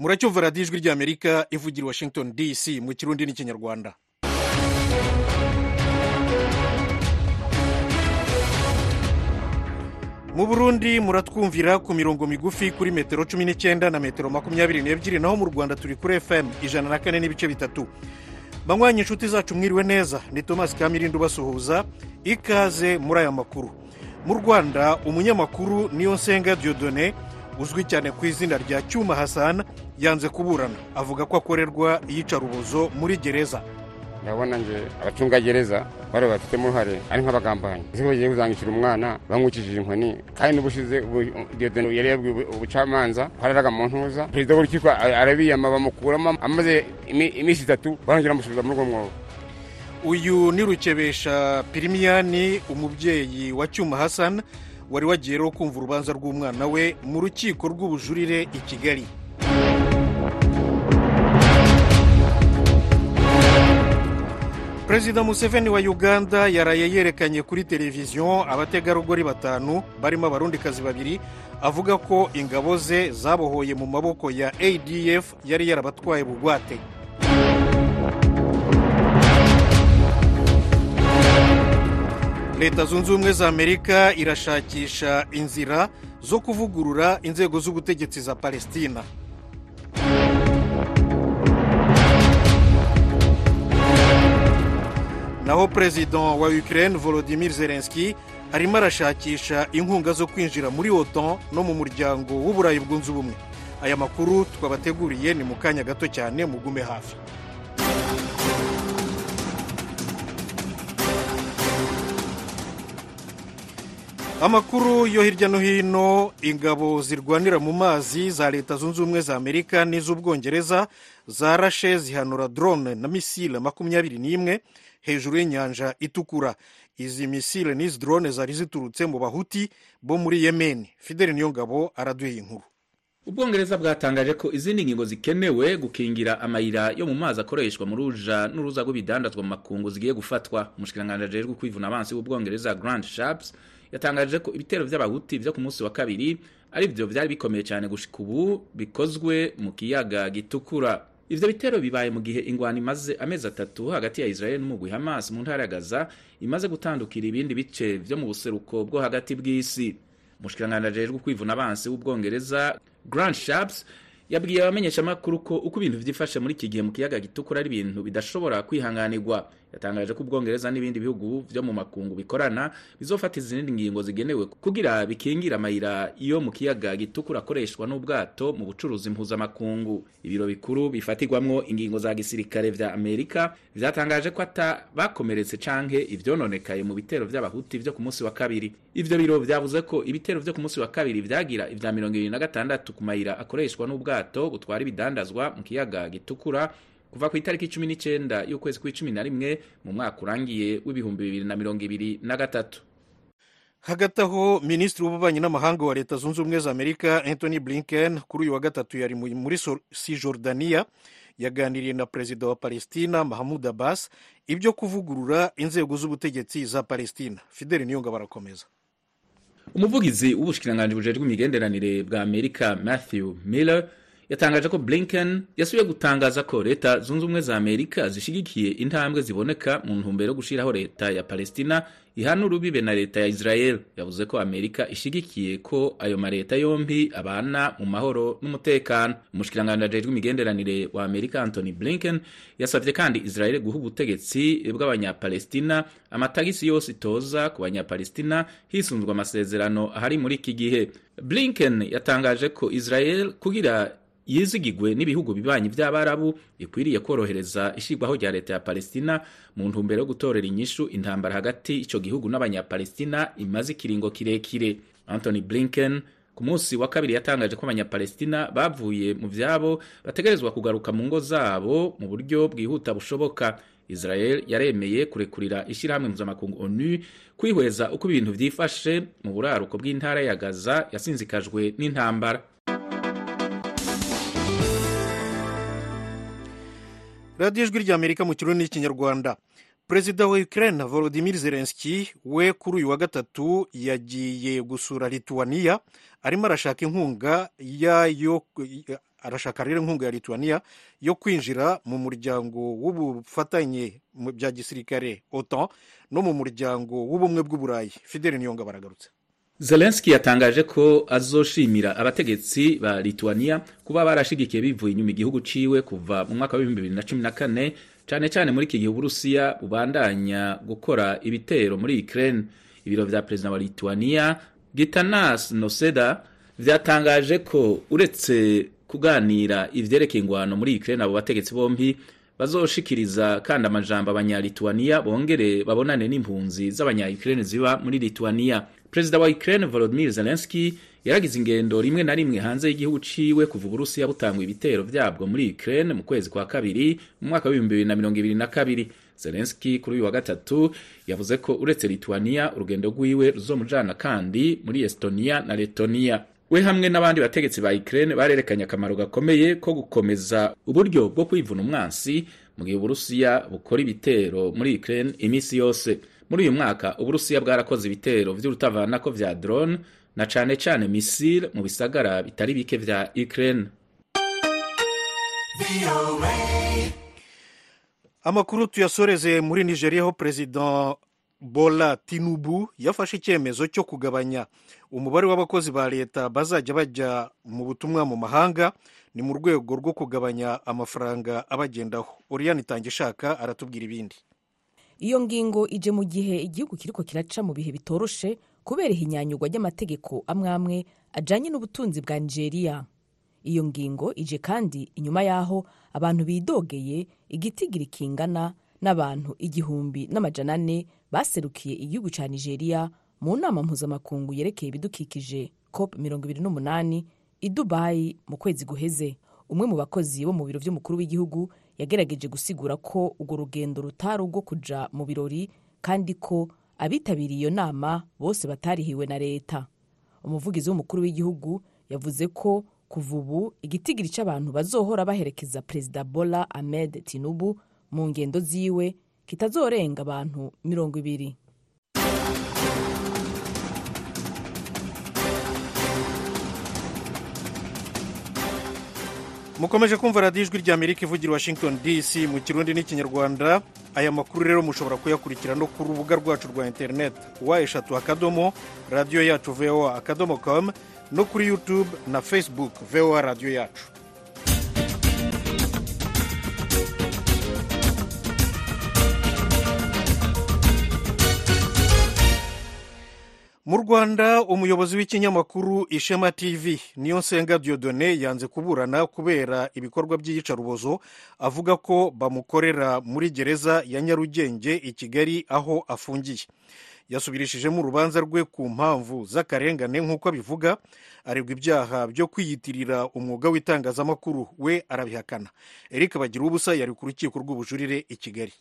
muracyumva radiyo ijwi ry'amerika ivugira i washington dc mu kirundi n'ikinyarwanda mu burundi muratwumvira ku mirongo migufi kuri metero cumi n'icyenda na metero makumyabiri n'ebyiri naho mu rwanda turi kuri fm ijana na kane n'ibice bitatu. Banywanyi inshuti zacu mwiriwe neza. Ni thomas kamirindi ubasuhuza ikaze muri aya makuru. Mu rwanda umunyamakuru niyo nsenga diodone uzwi cyane ku izina rya cyuma hasana yanze kuburana. Avuga ko akorerwa iyicarubozo muri gereza. Ndabona nje abacungagereza bari bafitemo uruhare ari nk'abagambanyi. Ese ko bagiye kuzangishira umwana bamwukishije inkoni. Kandi n'ubushize diodone yari yabwiye ubucamanza hararaga mu ntuza. Perezida w'urukiko arabiyama bamukuramo amaze iminsi itatu barongera bamusubiza muri urwo mwobo. Uyu ni rukebesha pirimiyani umubyeyi wa cyuma hasana wari wagiye rero kumva urubanza rw'umwana we mu rukiko rw'ubujurire i kigali. Perezida museveni wa uganda yaraye yerekanye kuri televiziyo abategarugori batanu barimo abarundikazi babiri avuga ko ingabo ze zabohoye mu maboko ya adf yari yarabatwaye bugwate. Leta zunze ubumwe za amerika irashakisha inzira zo kuvugurura inzego z'ubutegetsi za palestina. Naho perezida wa ukraine volodimir zelenski arimo arashakisha inkunga zo kwinjira muri otan no mu muryango w'uburayi bwunze ubumwe. Aya makuru twabateguriye ni mu kanya gato cyane mugume hafi. Amakuru yo hirya no hino ingabo zirwanira mu mazi za leta zunze ubumwe za amerika n'iz'ubwongereza zarashe zihanura drone na misile makumyabiri n'imwe hejuru y'inyanja itukura. Izi misile n'izi drone zari ziturutse mu bahuti bo muri yemeni fideli niyongabo araduha inkuru ubwongereza bwatangaje ko izindi ngingo zikenewe gukingira amayira yo mu mazi akoreshwa mu ruja n'uruza rw'ibidandazwa mu makungu zigiye gufatwa. Umushikiranganji ajejwe kwivuna abansi w'ubwongereza grand sharps yatangaje ko ibitero by'abahuti byo ku munsi wa kabiri ari byo byari bikomeye cyane gushika ubu bikozwe mu kiyaga gitukura. Ivyo bitero bibaye mu gihe ingwano imaze amezi atatu hagati ya israel n'umugwi hamas mu ntara ya gaza imaze gutandukira ibindi bice vyo mu buseruko bwo hagati bw'isi. Umushikiranganji ajejwe kwivuna abansi w'ubwongereza grand sharps yabwiye abamenyeshamakuru ko uko ibintu vyifashe muri iki gihe mu kiyaga gitukura ari ibintu bidashobora kwihanganirwa. Yatangaje ko ubwongereza n'ibindi bihugu vyo mu makungu bikorana bizofata izindi ngingo zigenewe kugira bikingira amayira yo mu kiyaga gitukura akoreshwa n'ubwato mu bucuruzi mpuzamakungu. Ibiro bikuru bifatirwamwo ingingo za gisirikare vya amerika vyatangaje ko ata bakomeretse canke ivyononekaye mu bitero vy'abahuti vyo ku munsi wa kabiri. Ivyo biro vyavuze ko ibitero vyo ku munsi wa kabiri vyagira ivya mirongo ibiri na gatandatu ku mayira akoreshwa n'ubwato butwara ibidandazwa mu kiyaga gitukura kuva ku itariki cumi n'icyenda y'ukwezi kw'icumi na rimwe mu mwaka urangiye w'ibihumbi bibiri na mirongo ibiri na gatatu. Hagati aho minisitiri w'ububanyi n'amahanga wa leta zunze ubumwe za amerika anthony blinken kuri uyu wa gatatu yari muri sijordaniya yaganiriye na perezida wa palestina mahamud abbas ibyo kuvugurura inzego z'ubutegetsi za palestina. Fideli niyonga barakomeza. Umuvugizi w'ubushikiranganji bujejwe imigenderanire bwa amerika matthew miller yatangaje ko blinken yasubiye gutangaza ko leta zunze ubumwe za amerika zishigikiye intambwe ziboneka mu ntumbero yo gushyiraho leta ya palestina ihana urubibe na leta ya israel. Yavuze ko amerika ishigikiye ko ayo maleta yombi abana mu mahoro n'umutekano. Umushikiranganji ajejwe imigenderanire wa amerika anthony blinken yasabye kandi israel guha ubutegetsi bw'abanyapalestina amatagisi yose itoza ku banyapalestina hisunzwe amasezerano ahari muri iki gihe. Blinken yatangaje ko israel kugira yizigigwe n'ibihugu bibanyi by'abarabu ikwiriye korohereza ishyirwaho rya leta ya palestina mu ntumbero yo gutorera inyishu intambara hagati icyo gihugu n'abanyapalestina imaze ikiringo kirekire. Anthony blinken ku munsi wa kabiri yatangaje ko abanyapalestina bavuye mu byabo bategerezwa kugaruka mu ngo zabo mu buryo bwihuta bushoboka. Israel yaremeye kurekurira ishyirahamwe mpuzamakungu onu kwihweza uko ibintu byifashe mu buraruko bw'intara ya gaza yasinzikajwe n'intambara. Radiyo ijwi ry'amerika mu kirundi n'ikinyarwanda. Perezida wa ukraine volodimir zelenski we kuri uyu wa gatatu yagiye gusura lituwaniya arimo arashaka inkunga yayo arashaka rero inkunga ya lituania yo kwinjira mu muryango w'ubufatanye bya gisirikare otan no mu muryango w'ubumwe bw'uburayi fideli niyonga baragarutse. Zelensky yatangaje ko azoshimira abategetsi ba Lithuania kuba barashigikiye bivuye inyuma igihugu ciwe kuva mu mwaka wa 2014 cyane cyane muri iki gihe Uburusiya bubandanya gukora ibitero muri Ukraine. Ibiro vya perezida wa Lithuania Gitanas Noseda vyatangaje ko uretse kuganira ivyerekeye ingwano muri Ukraine abo bategetsi bombi bazoshikiriza kandi amajambo abanyalituania bongere babonane n'impunzi z'abanya-Ukraine ziba muri Lithuania perezida wa Ukraine Volodymyr Zelensky yaragize ingendo rimwe na rimwe hanze y'igihugu ciwe kuva Uburusiya butangwa ibitero vyabwo muri Ukraine mu kwezi kwa kabiri mu mwaka wa 2022 Zelensky kuri uyu wa gatatu yavuze ko uretse Lithuania urugendo rwiwe ruzomujana kandi muri Estonia na Letonia. We hamwe n'abandi bategetsi ba Ukraine barerekanye akamaro gakomeye ko gukomeza uburyo bwo kwivuna umwansi mu gihe Uburusiya bukora ibitero muri Ukraine iminsi yose. Muri uyu mwaka Uburusiya bwarakoze ibitero vy'urutavanako vya drone na cane cane misile mu bisagara bitari bike vya Ukraine. Amakuru tuyasoreze muri nigeria aho perezida bola tinubu yafashe icyemezo cyo kugabanya umubare w'abakozi ba leta bazajya bajya mu butumwa mu mahanga ni mu rwego rwo kugabanya amafaranga abagendaho. Oriyani itangishaka aratubwira ibindi. Iyo ngingo ije mu gihe igihugu kiriko kiraca mu bihe bitoroshe kubera ihinyanyurwa ry'amategeko amwe amwe ajanye n'ubutunzi bwa nigeria. Iyo ngingo ije kandi inyuma y'aho abantu bidogeye igitigiri kingana n'abantu igihumbi n'amajana ane baserukiye igihugu cya nigeria mu nama mpuzamakungu yerekeye ibidukikije cop 28 i dubayi mu kwezi guheze. Umwe mu bakozi bo mu biro by'umukuru w'igihugu yagerageje gusigura ko urwo rugendo rutari urwo kuja mu birori kandi ko abitabiriye iyo nama bose batarihiwe na leta. Umuvugizi w'umukuru w'igihugu yavuze ko kuva ubu igitigiri cy'abantu bazohora baherekeza perezida bola ahmed tinubu mu ngendo ziwe kitazorenga abantu mirongo ibiri. Mukomeje kumva radiyo ijwi ry'amerika ivugira washington dc mu kirundi n'ikinyarwanda. Aya makuru rero mushobora kuyakurikira no ku rubuga rwacu rwa interineti wa eshatu akadomo radiyo yacu voa akadomo com no kuri youtube na facebook voa radiyo yacu. Mu rwanda umuyobozi w'ikinyamakuru ishema tv niyo nsenga diodone yanze kuburana kubera ibikorwa by'iyicarubozo avuga ko bamukorera muri gereza ya nyarugenge i kigali aho afungiye. Yasubirishijemo urubanza rwe ku mpamvu z'akarengane nk'uko abivuga aregwa ibyaha byo kwiyitirira umwuga w'itangazamakuru we arabihakana. Eric bagira ubusa yari ku rukiko rw'ubujurire i kigali.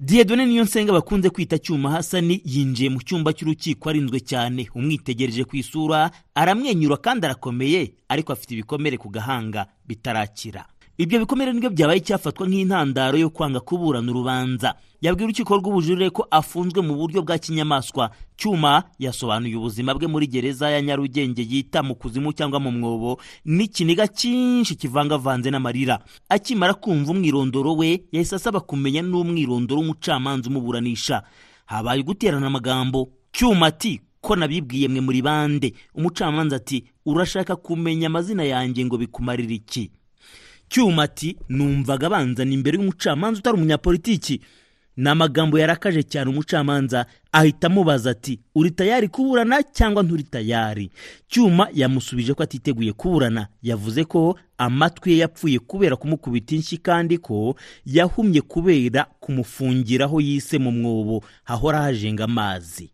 Diyedone niyo nsenga bakunze kwita cyuma hasani yinjiye mu cyumba cy'urukiko arinzwe cyane. Umwitegereje ku isura aramwenyura kandi arakomeye ariko afite ibikomere ku gahanga bitarakira. Ibyo bikomere ni byo byabaye cyafatwa nk'intandaro yo kwanga kuburana urubanza. Yabwiye urukiko rw'ubujurire ko afunzwe mu buryo bwa kinyamaswa. Cyuma yasobanuye ubuzima bwe muri gereza ya nyarugenge yita mu kuzimu cyangwa mu mwobo. N'ikiniga cyinshi kivangavanze n'amarira. Akimara kumva umwirondoro we yahise asaba kumenya n'umwirondoro w'umucamanza umuburanisha. Habaye guterana amagambo. Cyuma ati ko nabibwiye mwe muri bande? Umucamanza ati urashaka kumenya amazina yanjye ngo bikumarire iki? Cyuma ati numvaga banzana imbere y'umucamanza utari umunyapolitiki. Ni amagambo yarakaje cyane umucamanza ahita amubaza ati uri tayari kuburana cyangwa nturi tayari? Cyuma yamusubije ko atiteguye kuburana. Yavuze ko amatwi ye yapfuye kubera kumukubita inshyi kandi ko yahumye kubera kumufungiraho yise mu mwobo hahora hajenga amazi.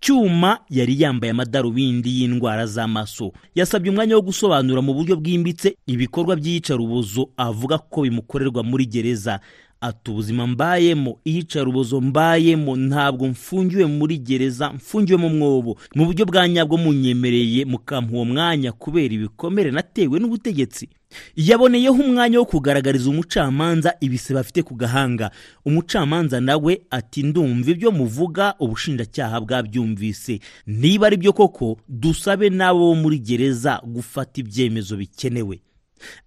Cyuma yari yambaye amadarubindi y'indwara z'amaso. Yasabye umwanya wo gusobanura mu buryo bwimbitse ibikorwa by'iyicarubozo avuga ko bimukorerwa muri gereza. Ati ubuzima mbayemo iyicarubozo mbayemo ntabwo mfungiwe muri gereza mfungiwe mu mwobo. Mu buryo bwa nyabwo munyemereye mukampa uwo mwanya kubera ibikomere natewe n'ubutegetsi. Yaboneyeho umwanya wo kugaragariza umucamanza ibise bafite ku gahanga. Umucamanza nawe ati ndumva ibyo muvuga ubushinjacyaha bwabyumvise. Niba ari byo koko dusabe n'abo muri gereza gufata ibyemezo bikenewe.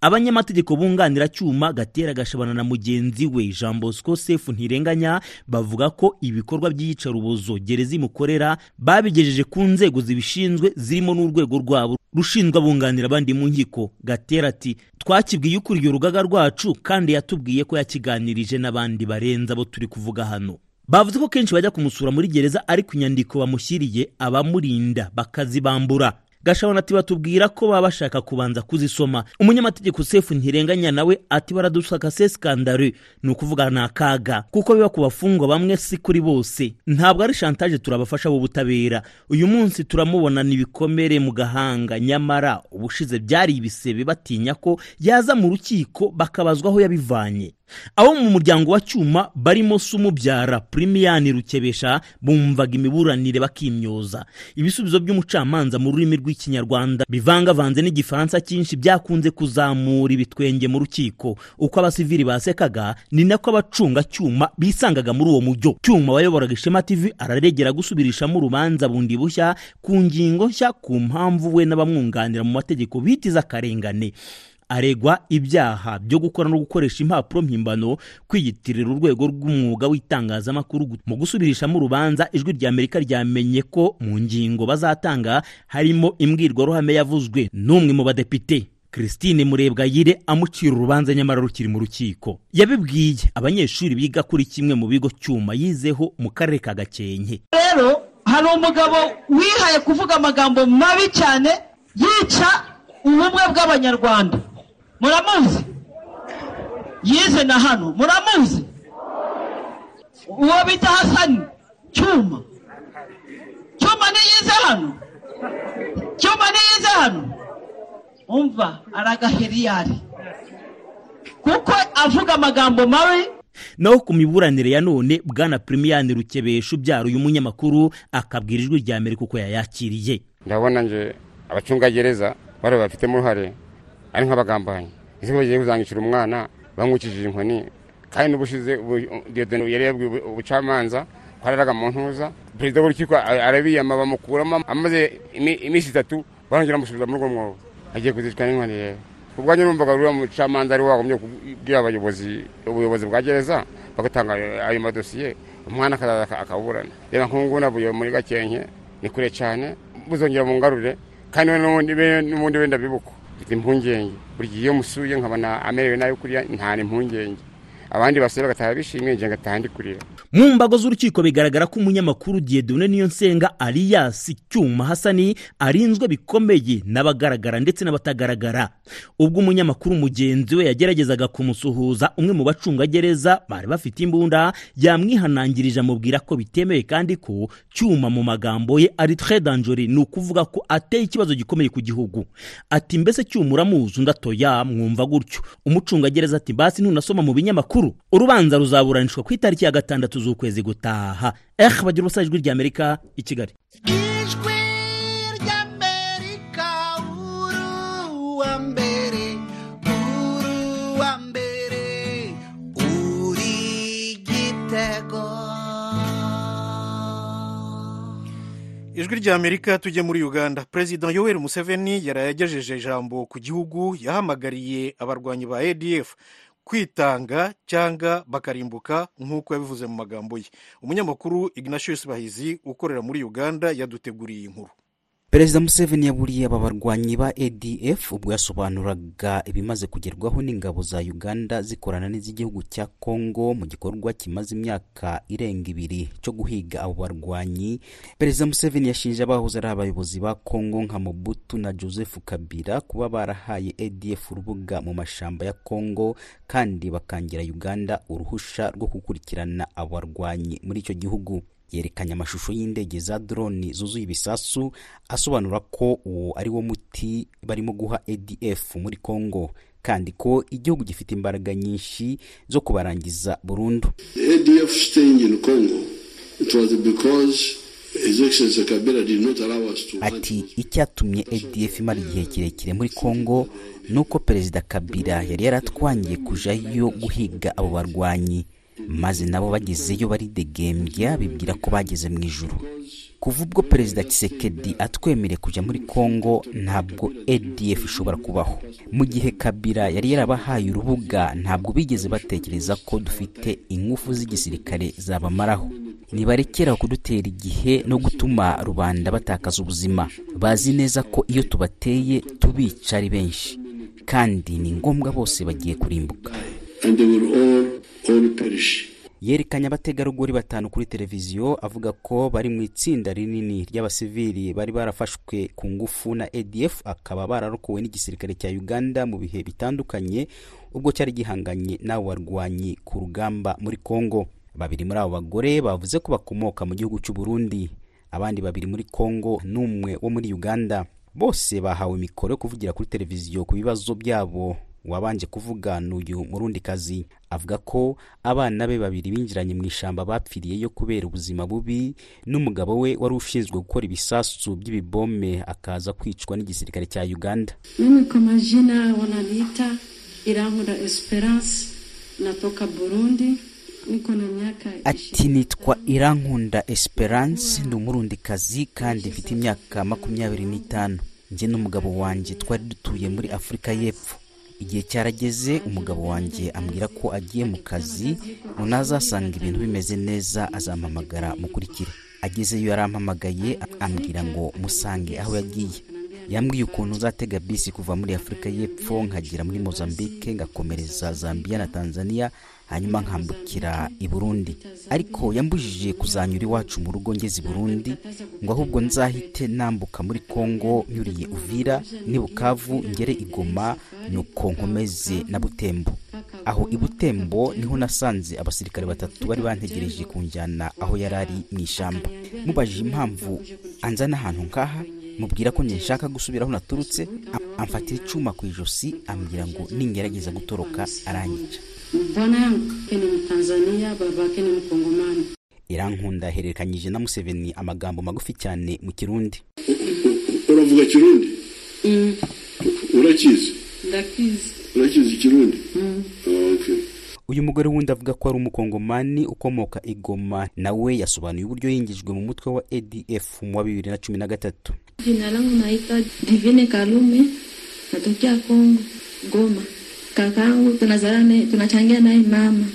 Abanyamategeko bunganira cyuma gatera gashabana na mugenzi we jean bosco sefu ntirenganya bavuga ko ibikorwa by'iyicarubozo gereza imukorera babigejeje ku nzego zibishinzwe zirimo n'urwego rwabo rushinzwe abunganira abandi mu nkiko. Gatera ati twakibwiye ukuriye urugaga rwacu kandi yatubwiye ko yakiganirije n'abandi barenze abo turi kuvuga hano. Bavuze ko kenshi bajya kumusura muri gereza ariko inyandiko bamushyiriye abamurinda bakazibambura. Gashabana ati batubwira ko baba bashaka kubanza kuzisoma. Umunyamategeko sefu ntirenganya nawe ati baradusaka se skandare ni ukuvuga ni akaga kuko biba ku bafungwa bamwe si kuri bose. Ntabwo ari shantaje turabafasha b'ubutabera uyu munsi turamubonana ibikomere mu gahanga. Nyamara ubushize byari ibisebe batinya ko yaza mu rukiko bakabazwa aho yabivanye. Abo mu muryango wa cyuma barimo se umubyara pirimiyani rukebesha bumvaga imiburanire bakimyoza. Ibisubizo by'umucamanza mu rurimi rw'ikinyarwanda bivangavanze n'igifaransa cyinshi byakunze kuzamura ibitwenge mu rukiko. Uko abasivili basekaga ni nako abacunga cyuma bisangaga muri uwo mujyo cyuma wayoboraga ishema tv araregera gusubirishamo urubanza bundi bushya ku ngingo nshya ku mpamvu we n'abamwunganira mu mategeko bitiza akarengane. Aregwa ibyaha byo gukora no gukoresha impapuro mpimbano kwiyitirira urwego rw'umwuga w'itangazamakuru. Mu gusubirishamo urubanza ijwi rya amerika ryamenye ko mu ngingo bazatanga harimo imbwirwaruhame yavuzwe n'umwe mu badepite christine murebwayire amucira urubanza nyamara rukiri mu rukiko. Yabibwiye abanyeshuri biga kuri kimwe mu bigo cyuma yizeho mu karere ka gakenke. Rero hari umugabo wihaye kuvuga amagambo mabi cyane yica ubumwe bw'abanyarwanda. Muramuzi. Yize na hano muramuzi. Uwo bita hasani cyuma. Cyuma niyize hano. Cyuma niyize hano. Umva aragaheriyari kuko avuga amagambo mabi. Naho ku miburanire ya none bwana pirimiyani rukebesha ubyara uyu munyamakuru akabwira ijwi rya amerika uko yayakiriye. Ndabona nje abacungagereza bari bafitemo uruhare. Ari nk'abagambanyi ese bagiye kuzangishira umwana bamwukishije inkoni. Kandi n'ubushize yarebwe ubucamanza twararaga mu ntuza. Perezida w'urukiko arabiyama bamukuramo amaze iminsi itatu barongera bamusubiza muri urwo mwobo agiye kuzicwa n'inkoni rero ubwanjye numvaga uriya mucamanza ari wagombye kubwira abayobozi ubuyobozi bwa gereza bagatanga ayo madosiye umwana akazaza akaburana. Reba nk'ubu navuye muri gakenke ni kure cyane buzongera mu ngarure kandi n'ubundi wenda bibuko. Mfite impungenge buri gihe iyo musuye nkabona amerewe nabi kuriya nta impungenge abandi basore bagataha bishimye njye ngataha ndi kurira mu mbago z'urukiko bigaragara ko umunyamakuru Dieudonne Niyonsenga Alias Cyuma Hasani arinzwe bikomeye n'abagaragara ndetse n'abatagaragara. Ubwo umunyamakuru mugenzi we yageragezaga kumusuhuza umwe mu bacungagereza bari bafite imbunda yamwihanangirije amubwira ko bitemewe kandi ko Cyuma mu magambo ye ari très dangereux ni ukuvuga ko ateye ikibazo gikomeye ku gihugu. Ati mbese Cyuma uramuzi undi atoya? Mwumva gutyo. Umucungagereza ati basi ntunasoma mu binyamakuru. Urubanza ruzaburanishwa ku itariki ya gatandatu z'ukwezi gutaha. Eh bagira ubusa ijwi ry'amerika i kigali. Ijwi ry'amerika uruwa mbere uruwa mbere uri gitego ijwi ry'amerika tujye muri uganda. Perezida yoweri museveni yaraye agejeje ijambo ku gihugu yahamagariye abarwanyi ba adf kwitanga cyangwa bakarimbuka nk'uko yabivuze mu magambo ye. Umunyamakuru ignatius bahizi ukorera muri uganda yaduteguriye inkuru perezida museveni yaburiye aba barwanyi ba adf ubwo yasobanuraga ibimaze kugerwaho n'ingabo za uganda zikorana n'iz'igihugu cya congo mu gikorwa kimaze imyaka irenga ibiri cyo guhiga abo barwanyi. Perezida museveni yashinje abahoze ari abayobozi ba congo nka mobutu na joseph kabila kuba barahaye adf urubuga mu mashamba ya congo kandi bakangira uganda uruhusha rwo gukurikirana abo barwanyi muri icyo gihugu. Yerekanye amashusho y'indege za drone zuzuye ibisasu asobanura ko uwo ari wo muti barimo guha adf muri congo kandi ko igihugu gifite imbaraga nyinshi zo kubarangiza burundu. ADF staying in Congo, it was because ati icyatumye adf imara igihe kirekire muri congo ni uko perezida kabila yari yaratwangiye kujayo guhiga abo barwanyi. Maze nabo bagezeyo baridegembya bibwira ko bageze mu ijuru. Kuva ubwo perezida kisekedi atwemereye kujya muri kongo ntabwo adf ishobora kubaho. Mu gihe kabila yari yarabahaye urubuga ntabwo bigeze batekereza ko dufite ingufu z'igisirikare zabamaraho. Nibarekera kudutera igihe no gutuma rubanda batakaza ubuzima. Bazi neza ko iyo tubateye tubica ari benshi. Kandi ni ngombwa bose bagiye kurimbuka. And they will all. Yerekanye abategarugori batanu kuri televiziyo avuga ko bari mu itsinda rinini ry'abasivili bari barafashwe ku ngufu na adf akaba bararokowe n'igisirikare cya uganda mu bihe bitandukanye ubwo cyari gihanganye n'abo barwanyi ku rugamba muri congo. Babiri muri abo bagore bavuze ko bakomoka mu gihugu cy'u burundi abandi babiri muri congo n'umwe wo muri uganda. Bose bahawe mikoro yo kuvugira kuri televiziyo ku bibazo byabo. Wabanje kuvuga n'uyu murundikazi avuga ko abana be babiri binjiranye mu ishyamba bapfiriyeyo kubera ubuzima bubi n'umugabo we wari ushinzwe gukora ibisasu by'ibibome akaza kwicwa n'igisirikare cya uganda. Mimi kwa majina wananiita Irangura Esperance, natoka Burundi, ati nitwa irankunda esperance ndi umurundikazi kandi mfite imyaka makumyabiri n'itanu. Njye n'umugabo wanjye twari dutuye muri afurika y'epfo. Igihe cyarageze umugabo wanjye ambwira ko agiye mu kazi ngo nazasanga ibintu bimeze neza azampamagara mukurikire. Agezeyo yarampamagaye ambwira ngo musange aho yagiye. Yambwiye ukuntu uzatega bisi kuva muri afurika y'epfo nkagera muri mozambique ngakomereza zambia na tanzania hanyuma nkambukira i burundi. Ariko yambujije kuzanyura iwacu mu rugo ngeze i burundi ngo ahubwo nzahite nambuka muri congo nyuriye uvira n'i bukavu ngere i goma nuko nkomeze na butembo. Aho i butembo ni ho nasanze abasirikare batatu bari bantegereje kunjyana aho yari ari mu ishyamba. Mubajije impamvu anzana ahantu nk'aha mubwira ko nshaka gusubira aho naturutse am- amfatira icyuma ku ijosi ambwira ngo ningerageza gutoroka aranyica. Bwana yangu ke ni Mtanzania, babake ni Mkongomani. irankunda yahererekanyije na museveni amagambo magufi cyane mu kirundi uravuga kirundi Mm, urakizi ndakizi. urakizi kirundi Mm. Okay. uyu mugore wundi avuga ko ari umukongomani ukomoka i goma nawe yasobanuye uburyo yingijwe mu mutwe wa adf mu wa bibiri na cumi na gatatu Jina langu naitwa Divine Kalume, natokea Kongo, Goma. Kakaangu tunazala naye, tunachangia naye mama.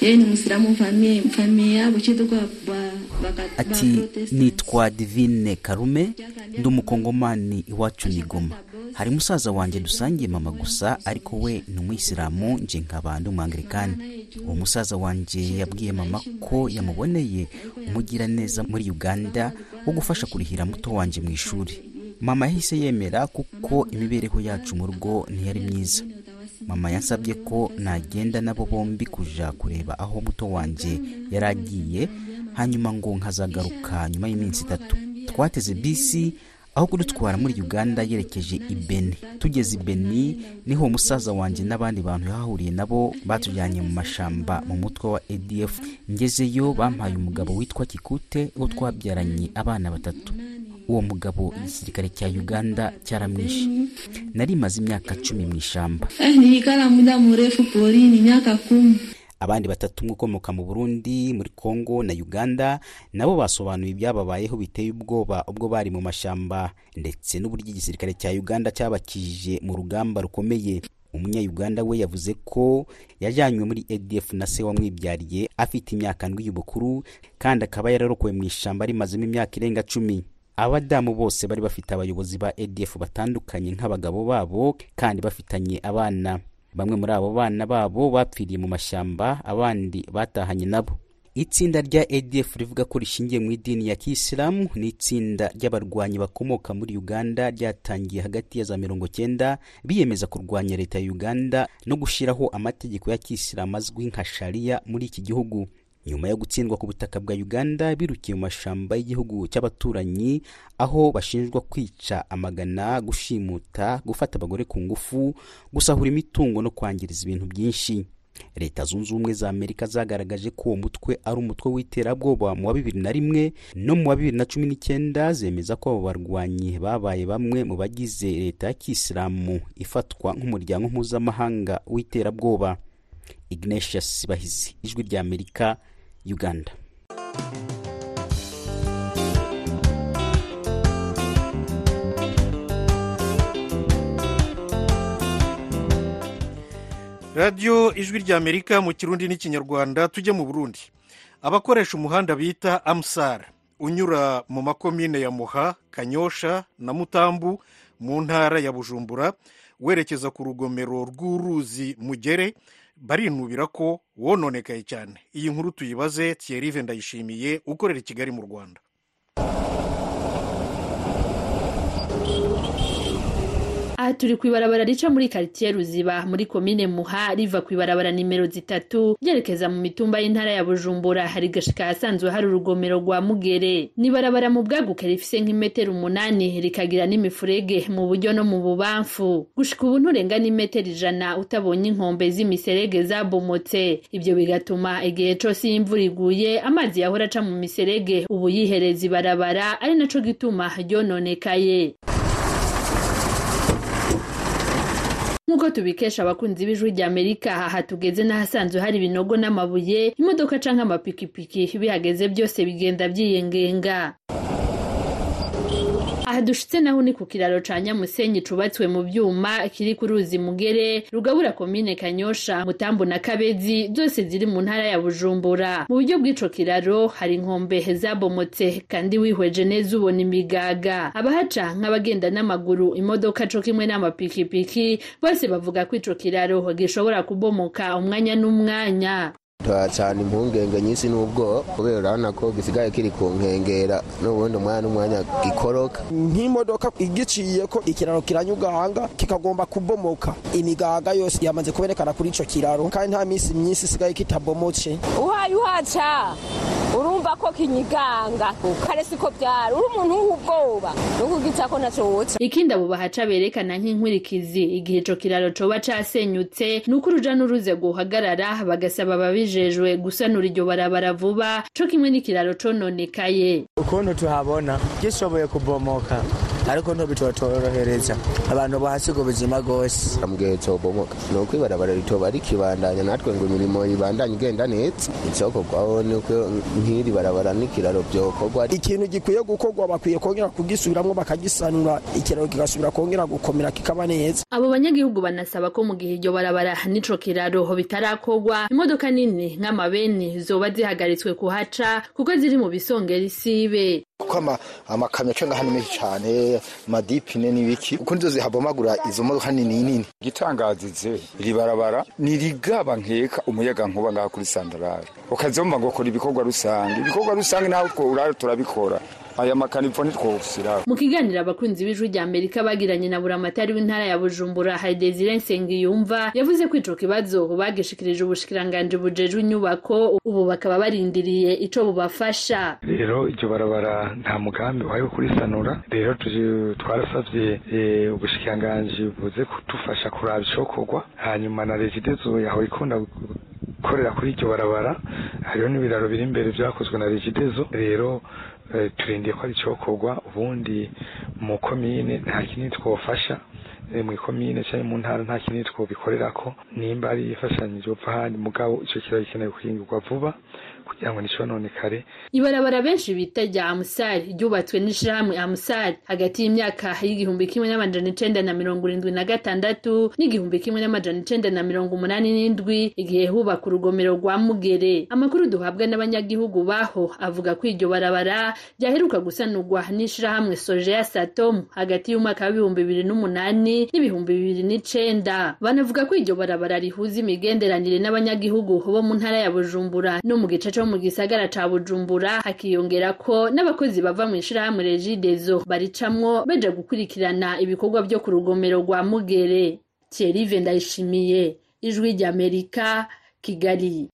Yeye ni Muislamu, famie famie yabo chitu kwa ba baka ati nitwa divine karume ndi umukongomani iwacu ni goma. Hari musaza wanjye dusangiye mama gusa ariko we ni umuyisilamu nje nkaba ndi umwangilikani uwo musaza wanjye yabwiye mama ko yamuboneye umugira neza muri uganda wo gufasha kurihira muto wanjye mu ishuri. Mama yahise yemera kuko imibereho yacu mu rugo ntiyari myiza. Mama yansabye ko nagenda nabo bombi kuja kureba aho muto wanjye yari agiye hanyuma ngo nkazagaruka nyuma y'iminsi itatu. Twateze bisi aho kudutwara muri uganda yerekeje i beni tugeze i beni ni ho umusaza wanjye n'abandi bantu yahahuriye nabo batujyanye mu mashamba mu mutwe wa adf ngezeyo bampaye umugabo witwa kikute uwo twabyaranye abana batatu. Uwo mugabo igisirikare cya uganda cyaramwishe. Nari maze imyaka cumi mu ishyamba. Abandi batatu umwe ukomoka mu burundi muri congo na uganda nabo basobanuye ibyababayeho biteye ubwoba ubwo bari mu mashyamba ndetse n'uburyo igisirikare cya uganda cyabakijije mu rugamba rukomeye. Umunya-uganda we yavuze ko yajyanywe muri adf na se wamwibyariye afite imyaka ndwi y'ubukuru kandi akaba yararokowe mu ishyamba rimazemo imyaka irenga cumi. Abadamu bose bari bafite abayobozi ba adf batandukanye nk'abagabo babo kandi bafitanye abana. Bamwe muri abo bana babo bapfiriye mu mashyamba abandi batahanye nabo. Itsinda rya adf rivuga ko rishingiye mu idini ya kisilamu ni itsinda ry'abarwanyi bakomoka muri uganda ryatangiye hagati ya za mirongo cyenda biyemeza kurwanya leta ya uganda no gushyiraho amategeko ya kisilamu azwi nka sharia muri iki gihugu. Nyuma yo gutsindwa ku butaka bwa uganda birukiye mu mashamba y'igihugu cy'abaturanyi aho bashinjwa kwica amagana gushimuta gufata abagore ku ngufu gusahura imitungo no kwangiriza ibintu byinshi. Leta zunze ubumwe za amerika zagaragaje ko uwo mutwe ari umutwe w'iterabwoba mu wa bibiri na rimwe no mu wa bibiri na cumi n'icyenda zemeza ko abo barwanyi babaye bamwe mu bagize leta ya kisilamu ifatwa nk'umuryango mpuzamahanga w'iterabwoba. Ignatius bahizi ijwi rya amerika Uganda. Radiyo ijwi ry'amerika mu kirundi n'ikinyarwanda tujye mu burundi. Abakoresha umuhanda bita amusara unyura mu makomine ya muha kanyosha na mutambu mu ntara ya bujumbura werekeza ku rugomero rw'uruzi mugere barinubira ko wononekaye cyane. Iyi nkuru tuyibaze thierry ndayishimiye ukorera i kigali mu rwanda. Aha turi ku ibarabara rica muri karitsiye ruziba. Muri komine muha riva ku ibarabara nimero zitatu. Ryerekeza mu mitumba y'intara ya bujumbura. Hari gashika ahasanzwe hari urugomero rwa mugere. Ni ibarabara mu bwaguke rifise nk'imetero umunani. Rikagira n'imifurege mu buryo no mu bubamfu. Gushika ubu nturenga n'imetero ijana utabonye inkombe z'imiserege zabomotse. Ibyo bigatuma igihe cose iyo imvura iguye amazi yahora aca mu miserege. Ubu yihereza ibarabara ari naco gituma ryononekaye. Nk'uko tubikesha abakunzi b'ijwi rya amerika aha tugeze n'ahasanzwe hari ibinogo n'amabuye imodoka canke amapikipiki. Bihageze byose bigenda vyiyengenga aha dushitse naho ni ku kiraro ca nyamusenyi cubatswe mu vyuma kiri ku ruzi mugere rugabura komine kanyosha mutambu na kabezi zose ziri mu ntara ya bujumbura. Mu buryo bw'ico kiraro hari inkombe zabomotse kandi wihweje neza ubona imigaga. Abahaca nk'abagenda n'amaguru imodoka co kimwe n'amapikipiki bose bavuga ko ico kiraro gishobora kubomoka umwanya n'umwanya. Turacana impungenge nyinshi n'ubwoba kubera urabona ko gisigaye kiri ku nkengera n'ubundi umwanya n'umwanya gikoroka. Nk'imodoka igiciye ko ikiraro kiranyugahanga kikagomba kubomoka. Imigaga yose yamaze kubonekana kuri ico kiraro kandi nta minsi myinshi isigaye kitabomotse. Uhaye uhaca urumva ko kinyiganga. Kare siko byari uri umuntu w'ubwoba nukugica ko naco woca ikindi abo bahaca berekana nk'inkurikizi. Igihe ico kiraro coba casenyutse nuko uruja n'uruze guhagarara bagasaba ababijejwe gusanura iryo barabara vuba co kimwe n'ikiraro cononekaye. Ukuntu tuhabona gishoboye kubomoka. Ariko ntibitotorohereza. Abantu bahasiga ubuzima rwose ambwiye cobomoka ni uko ibarabara ritoba rikibandanya natwe ngo imirimo ibandanye igenda neza. Icokorwaho ni uko nk'iri barabara n'ikiraro vyokorwa ikintu gikwiye gukorwa bakwiye kongera kugisubiramwo bakagisanura. Ikiraro kigasubira kongera gukomera kikaba neza. Abo banyagihugu banasaba ko mu gihe iryo barabara n'ico kiraro bitarakorwa imodoka nini nk'amabeni zoba zihagaritswe kuhaca kuko ziri mu bisongera isibe kuko amakamyo aca ngaha ni menshi cane amadipine n'ibiki uko nizo zihabomagura izo modoka nini nini. Igitangazize iri barabara nirigaba nkeka umuyaga nkuba ngaha kuri sandarari ukazomba ngo kora ibikorwa rusange ibikorwa rusange urara turabikora. Aya makanipfo ntitwofusiraho mu kiganiro abakunzi b'ijwi rya amerika bagiranye na buramatari w'intara ya bujumbura hari desire nsengiyumva yavuze ko ico kibazo bagishikirije ubushikiranganji bujejwe inyubako ubu bakaba barindiriye ico bubafasha. Rero iryo barabara nta mugambi wayo kurisanura. Rero twarasavye ubushikiranganji buze kudufasha kuraba icokorwa. Hanyuma na regidezo yaho ikunda gukorera kuri iryo barabara hariho n'ibiraro biri imbere vyakozwe na regidezo rero turindiye ko ari icokorwa ubundi mu komine nta kinini twofasha. Mu ikomine cyangwa mu ntara nta kinini twobikorerako. Nimba ari ifashanyije upfa ahandi mugabo kiraro gikenewe guhingurwa vuba. Kugira ngo nticononekare ibarabara benshi bita rya amusari ryubatswe n'ishirahamwe amusari hagati y'imyaka y'igihumbi kimwe n'amajana icenda na mirongo irindwi na gatandatu n'igihumbi kimwe n'amajana icenda na mirongo umunani n'indwi igihe hubaka urugomero rwa mugere. Amakuru duhabwa n'abanyagihugu baho avuga ko iryo barabara ryaheruka gusanurwa n'ishirahamwe soje ya satom hagati y'umwaka w'ibihumbi bibiri n'umunani n'ibihumbi bibiri n'icenda. Banavuga ko iryo barabara rihuza imigenderanire n'abanyagihugu bo mu ntara ya bujumbura no mu gice co mu gisagara ca bujumbura hakiyongera ko n'abakozi bava mu ishirahamwe regidezo baricamwo baja gukurikirana ibikorwa vyo ku rugomero rwa mugere. Thierry ndayishimiye ijwi ry'amerika kigali.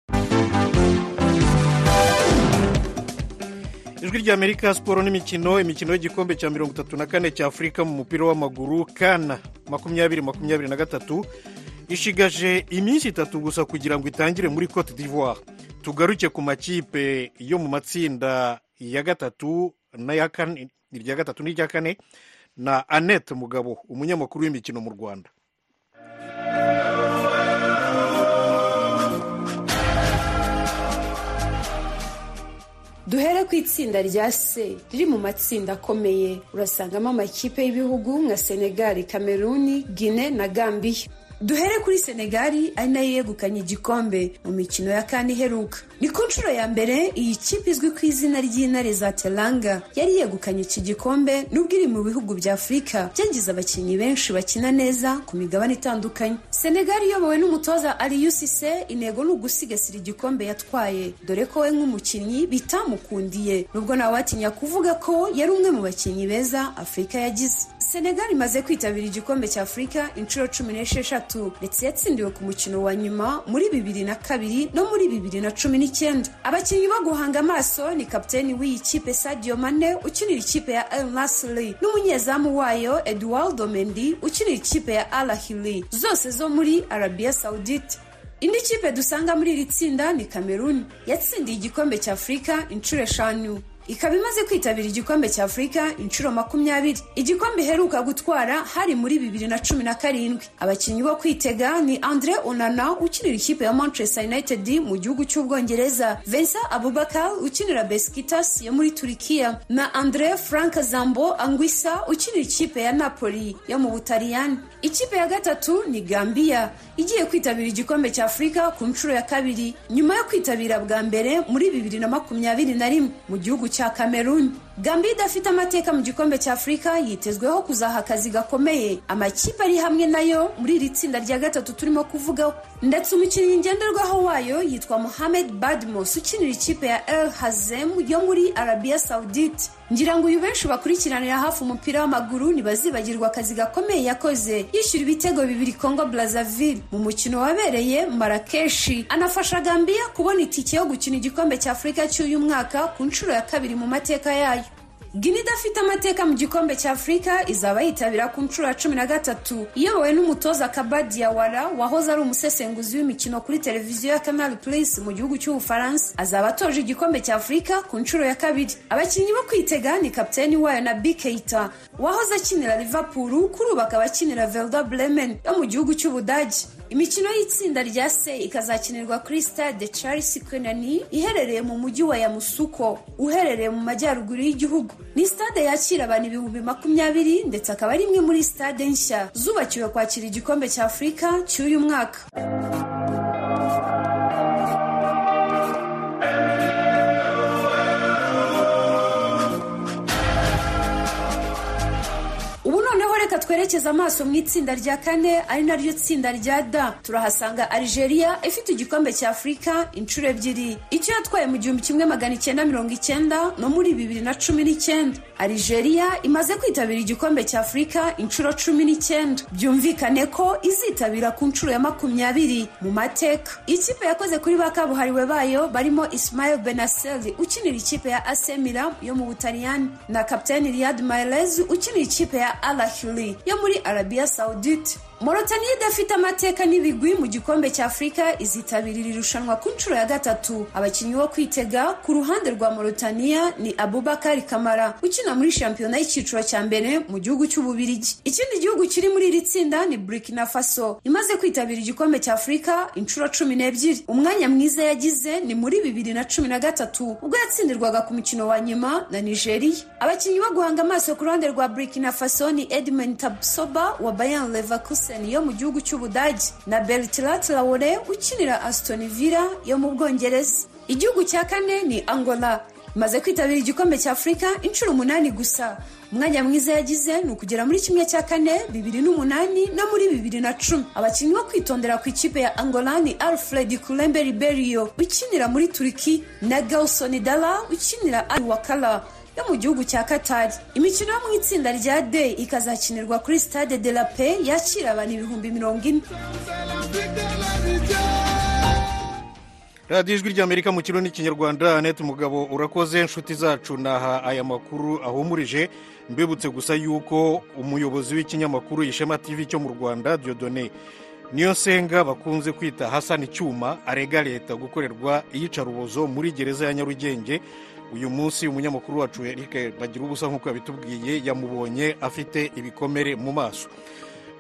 Ijwi ry'amerika siporo n'imikino imikino y'igikombe cya mirongo itatu na kane cya afurika mu mupira w'amaguru kana makumyabiri makumyabiri na gatatu. Ishigaje iminsi itatu gusa kugira ngo itangire muri cote d'ivoire. Tugaruke ku makipe yo mu matsinda ya gatatu n'aya kane irya gatatu n'irya kane na annette mugabo umunyamakuru w'imikino mu rwanda. Duhere ku itsinda rya se riri mu matsinda akomeye. Urasangamo amakipe y'ibihugu nka senegali kameruni gine na gambiya duhere kuri senegali ari na yo yegukanye igikombe mu mikino ya kane iheruka. Ni ku nshuro ya mbere iyi kipe izwi ku izina ry'intare za teranga yari yegukanye iki gikombe nubwo iri mu bihugu bya afurika byagize abakinnyi benshi bakina neza ku migabane itandukanye. Senegali iyobowe n'umutoza aliyu sise intego ni ugusigasira igikombe yatwaye. Dore ko we nk'umukinnyi bitamukundiye. Nubwo ntawatinya kuvuga ko yari umwe mu bakinnyi beza afurika yagize. Senegali imaze kwitabira igikombe cya afurika inshuro cumi n'esheshatu ndetse yatsindiwe ku mukino wa nyuma muri bibiri na kabiri no muri bibiri na cumi n'icyenda abakinnyi bo guhanga amaso ni kapiteni w'iyi kipe sadio mane ukinira ikipe ya el nasiri n'umunyezamu wayo eduardo mendi ukinira ikipe ya al ahili zose zo muri arabiya saudite. Indi kipe dusanga muri iri tsinda ni kameruni yatsindiye igikombe cya afurika inshuro eshanu. Ikaba imaze kwitabira igikombe cya afurika inshuro makumyabiri. Igikombe iheruka gutwara hari muri bibiri na cumi na karindwi. Abakinnyi bo kwitega ni andre onana ukinira ikipe ya manchester united mu gihugu cy'ubwongereza vincent abubakar ukinira beskitas yo muri turikiya na andre frank zambo angwisa ukinira ikipe ya napoli yo mu butaliyani. Ikipe ya gatatu ni gambia. Igiye kwitabira igikombe cya afurika ku nshuro ya kabiri nyuma yo kwitabira bwa mbere muri bibiri na makumyabiri na rimwe mu gihugu cya cameroon. Gambia idafite amateka mu gikombe cya afurika yitezweho kuzaha akazi gakomeye. Amakipe ari hamwe na yo muri iri tsinda rya gatatu turimo kuvugaho ndetse umukinnyi ngenderwaho wayo yitwa mohamed badmos ukinira ikipe ya el hazem yo muri arabiya saudite. Ngira ngo uyu benshi bakurikiranira hafi umupira w'amaguru ntibazibagirwa akazi gakomeye yakoze. Yishyura ibitego bibiri congo brazaville mu mukino wabereye marakeshi anafasha gambia kubona itike yo gukina igikombe cya afurika cy'uyu mwaka ku nshuro ya kabiri mu mateka yayo. Guinea idafite amateka mu gikombe cya afurika izaba yitabira ku nshuro ya cumi na gatatu. Iyobowe n'umutoza kabadi yawara wahoze ari umusesenguzi w'imikino kuri televiziyo ya canal plus mu gihugu cy'ubufaransa azaba atoje igikombe cya afurika ku nshuro ya kabiri. Abakinnyi bo kwitega ni kapiteni wayo na keita. Wahoze akinira liverpool kuri ubu akaba akinira velda bremen yo mu gihugu cy'ubudage imikino y'itsinda rya se ikazakinirwa kuri stade charles kwenani iherereye mu mujyi wa yamusuko uherereye mu majyaruguru y'igihugu. Ni stade yakira abantu ibihumbi makumyabiri ndetse akaba ari imwe muri stade nshya zubakiwe kwakira igikombe cya afurika cy'uyu mwaka. Reka twerekeze amaso mu itsinda rya kane ari naryo tsinda rya da turahasanga algeria ifite igikombe cya afurika inshuro ebyiri. Icyo yatwaye mu gihumbi kimwe magana icyenda mirongo icyenda no muri bibiri na cumi n'icyenda. Algeria imaze kwitabira igikombe cya afurika inshuro cumi n'icyenda. Byumvikane ko izitabira ku nshuro ya makumyabiri mu mateka. Ikipe yakoze kuri ba kabuhariwe bayo barimo ismail benaseli ukinira ikipe ya asemira yo mu butaliyani na kapiteni riyad mahrez ukinira ikipe ya alahili yo muri arabiya saudite morotaniya idafite amateka n'ibigwi mu gikombe cya afurika izitabira iri rushanwa ku nshuro ya gatatu. Abakinnyi bo kwitega ku ruhande rwa morotaniya ni abubakari kamara ukina muri shampiyona y'icyiciro cya mbere mu gihugu cy'ububirigi ikindi gihugu kiri muri iri tsinda ni burkina faso. Imaze kwitabira igikombe cya afurika inshuro cumi n'ebyiri. Umwanya mwiza yagize ni muri bibiri na cumi na gatatu ubwo yatsindirwaga ku mukino wa nyuma na nigeria. Abakinnyi bo guhanga amaso ku ruhande rwa burkina faso ni edmund tabsoba wa bayan leverkusen. Yo mu gihugu cy'ubudage na bertrand traore ukinira aston villa yo mu bwongereza. Igihugu cya kane ni angola. Imaze kwitabira igikombe cya afurika inshuro umunani gusa. Umwanya mwiza yagize ni ukugera muri kimwe cya kane bibiri n'umunani no muri bibiri na cumi. Abakinnyi bo kwitondera ku ikipe ya angola ni alfred kurembe riberio ukinira muri turiki na gelson dala ukinira al wakala. Yo mu gihugu cya katari imikino yo mu itsinda rya d ikazakinirwa kuri stade de la pe yakira abantu ibihumbi mirongo ine. Radiyo ijwi ry'amerika mu kirundi n'ikinyarwanda anete umugabo urakoze. Inshuti zacu naha aya makuru ahumurije. Mbibutse gusa yuko umuyobozi w'ikinyamakuru ishema tv cyo mu rwanda diodone niyo nsenga bakunze kwita hasani cyuma arega leta gukorerwa iyicarubozo muri gereza ya nyarugenge uyu munsi umunyamakuru wacu eric bagira ubusa nk'uko yabitubwiye yamubonye afite ibikomere mu maso.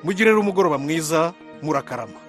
Mugire rero umugoroba mwiza murakarama.